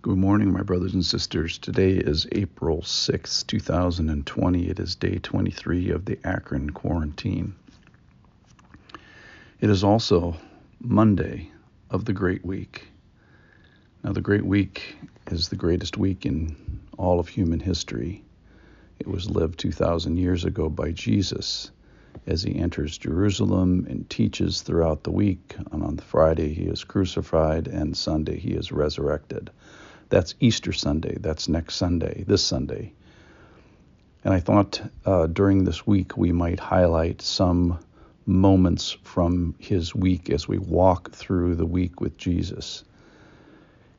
Good morning, my brothers and sisters. Today is April 6, 2020. It is day 23 of the Akron quarantine. It is also Monday of the Great Week. Now, the Great Week is the greatest week in all of human history. It was lived 2,000 years ago by Jesus as he enters Jerusalem and teaches throughout the week. And on Friday, he is crucified, and Sunday, he is resurrected. That's Easter Sunday. That's next Sunday, this Sunday. And I thought uh, during this week we might highlight some moments from his week as we walk through the week with Jesus.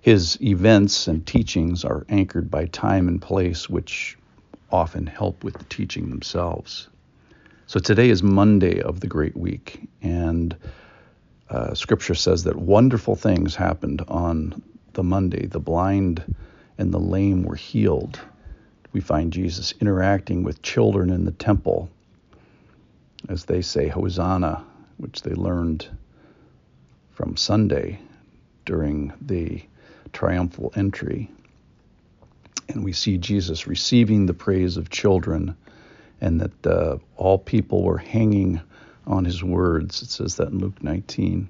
His events and teachings are anchored by time and place, which often help with the teaching themselves. So today is Monday of the Great Week, and uh, Scripture says that wonderful things happened on the Monday. The blind and the lame were healed. We find Jesus interacting with children in the temple as they say Hosanna, which they learned from Sunday during the triumphal entry. And we see Jesus receiving the praise of children, and that uh, all people were hanging on his words. It says that in Luke 19.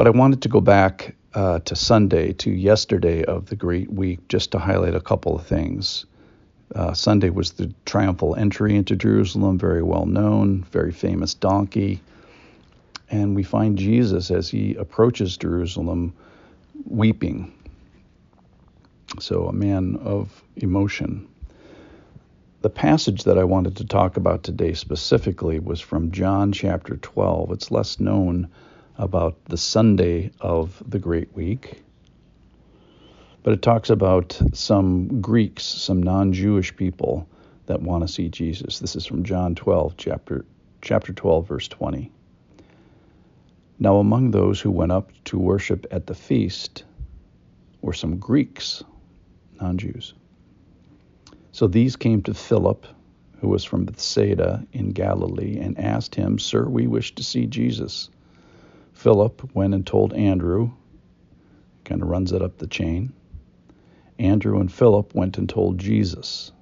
But I wanted to go back uh, to Sunday, to yesterday of the Great Week, just to highlight a couple of things. Uh, Sunday was the triumphal entry into Jerusalem, very well known, very famous donkey. And we find Jesus as he approaches Jerusalem weeping. So, a man of emotion. The passage that I wanted to talk about today specifically was from John chapter 12. It's less known about the Sunday of the Great Week, but it talks about some Greeks, some non-Jewish people that want to see Jesus. This is from John 12, chapter chapter 12, verse 20. Now among those who went up to worship at the feast were some Greeks, non-Jews. So these came to Philip, who was from Bethsaida in Galilee, and asked him, Sir, we wish to see Jesus. Philip went and told Andrew, kind of runs it up the chain. Andrew and Philip went and told Jesus.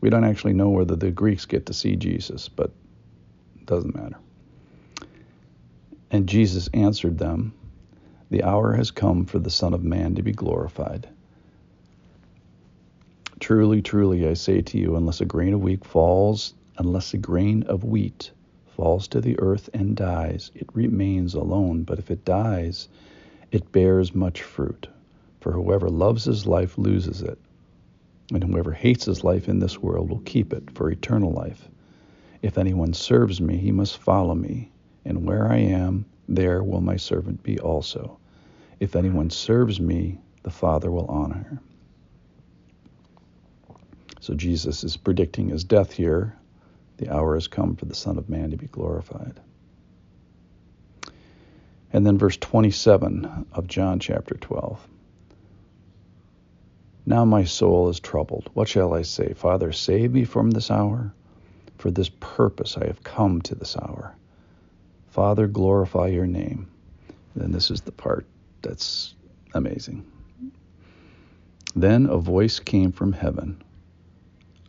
We don't actually know whether the Greeks get to see Jesus, but it doesn't matter. And Jesus answered them, The hour has come for the Son of Man to be glorified. Truly, truly, I say to you, unless a grain of wheat falls, unless a grain of wheat falls to the earth and dies, it remains alone, but if it dies, it bears much fruit. For whoever loves his life loses it, and whoever hates his life in this world will keep it for eternal life. If anyone serves me, he must follow me, and where I am, there will my servant be also. If anyone serves me, the Father will honor him. So Jesus is predicting his death here the hour has come for the Son of Man to be glorified. And then verse 27 of John chapter 12. Now my soul is troubled. What shall I say? Father, save me from this hour. For this purpose I have come to this hour. Father, glorify your name. And this is the part that's amazing. Then a voice came from heaven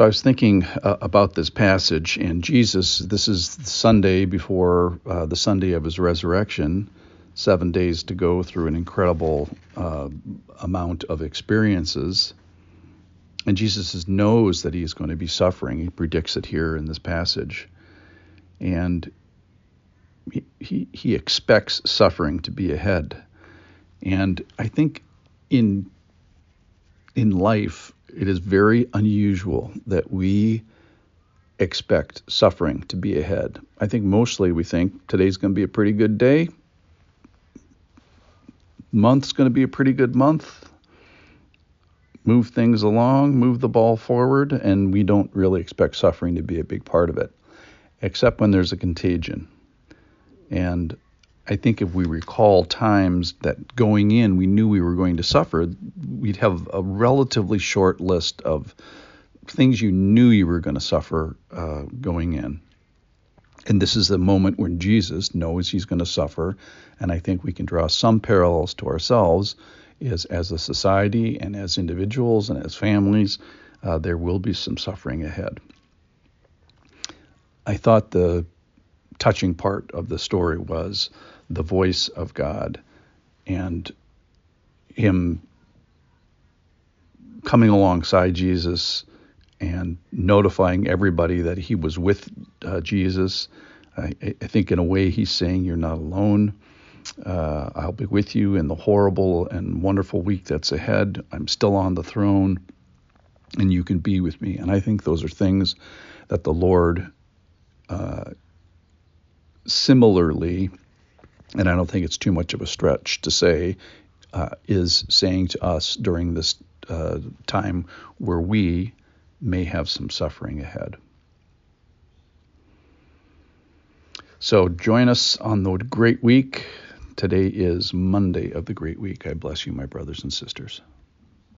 So I was thinking uh, about this passage, and Jesus, this is Sunday before uh, the Sunday of his resurrection, seven days to go through an incredible uh, amount of experiences. And Jesus knows that he is going to be suffering. He predicts it here in this passage. And he, he, he expects suffering to be ahead. And I think in in life, it is very unusual that we expect suffering to be ahead. I think mostly we think today's going to be a pretty good day. month's going to be a pretty good month. Move things along, move the ball forward, and we don't really expect suffering to be a big part of it, except when there's a contagion. And I think if we recall times that going in we knew we were going to suffer, we'd have a relatively short list of things you knew you were going to suffer uh, going in. And this is the moment when Jesus knows he's going to suffer. And I think we can draw some parallels to ourselves is as a society and as individuals and as families, uh, there will be some suffering ahead. I thought the touching part of the story was the voice of God and him coming alongside Jesus and notifying everybody that he was with uh, Jesus. I, I, think, in a way, he's saying, You're not alone. Uh, I'll be with you in the horrible and wonderful week that's ahead. I'm still on the throne, and you can be with me. And I think those are things that the Lord uh, similarly, and I don't think it's too much of a stretch to say, uh, is saying to us during this uh, time where we may have some suffering ahead. So join us on the great week. Today is Monday of the great week. I bless you, my brothers and sisters.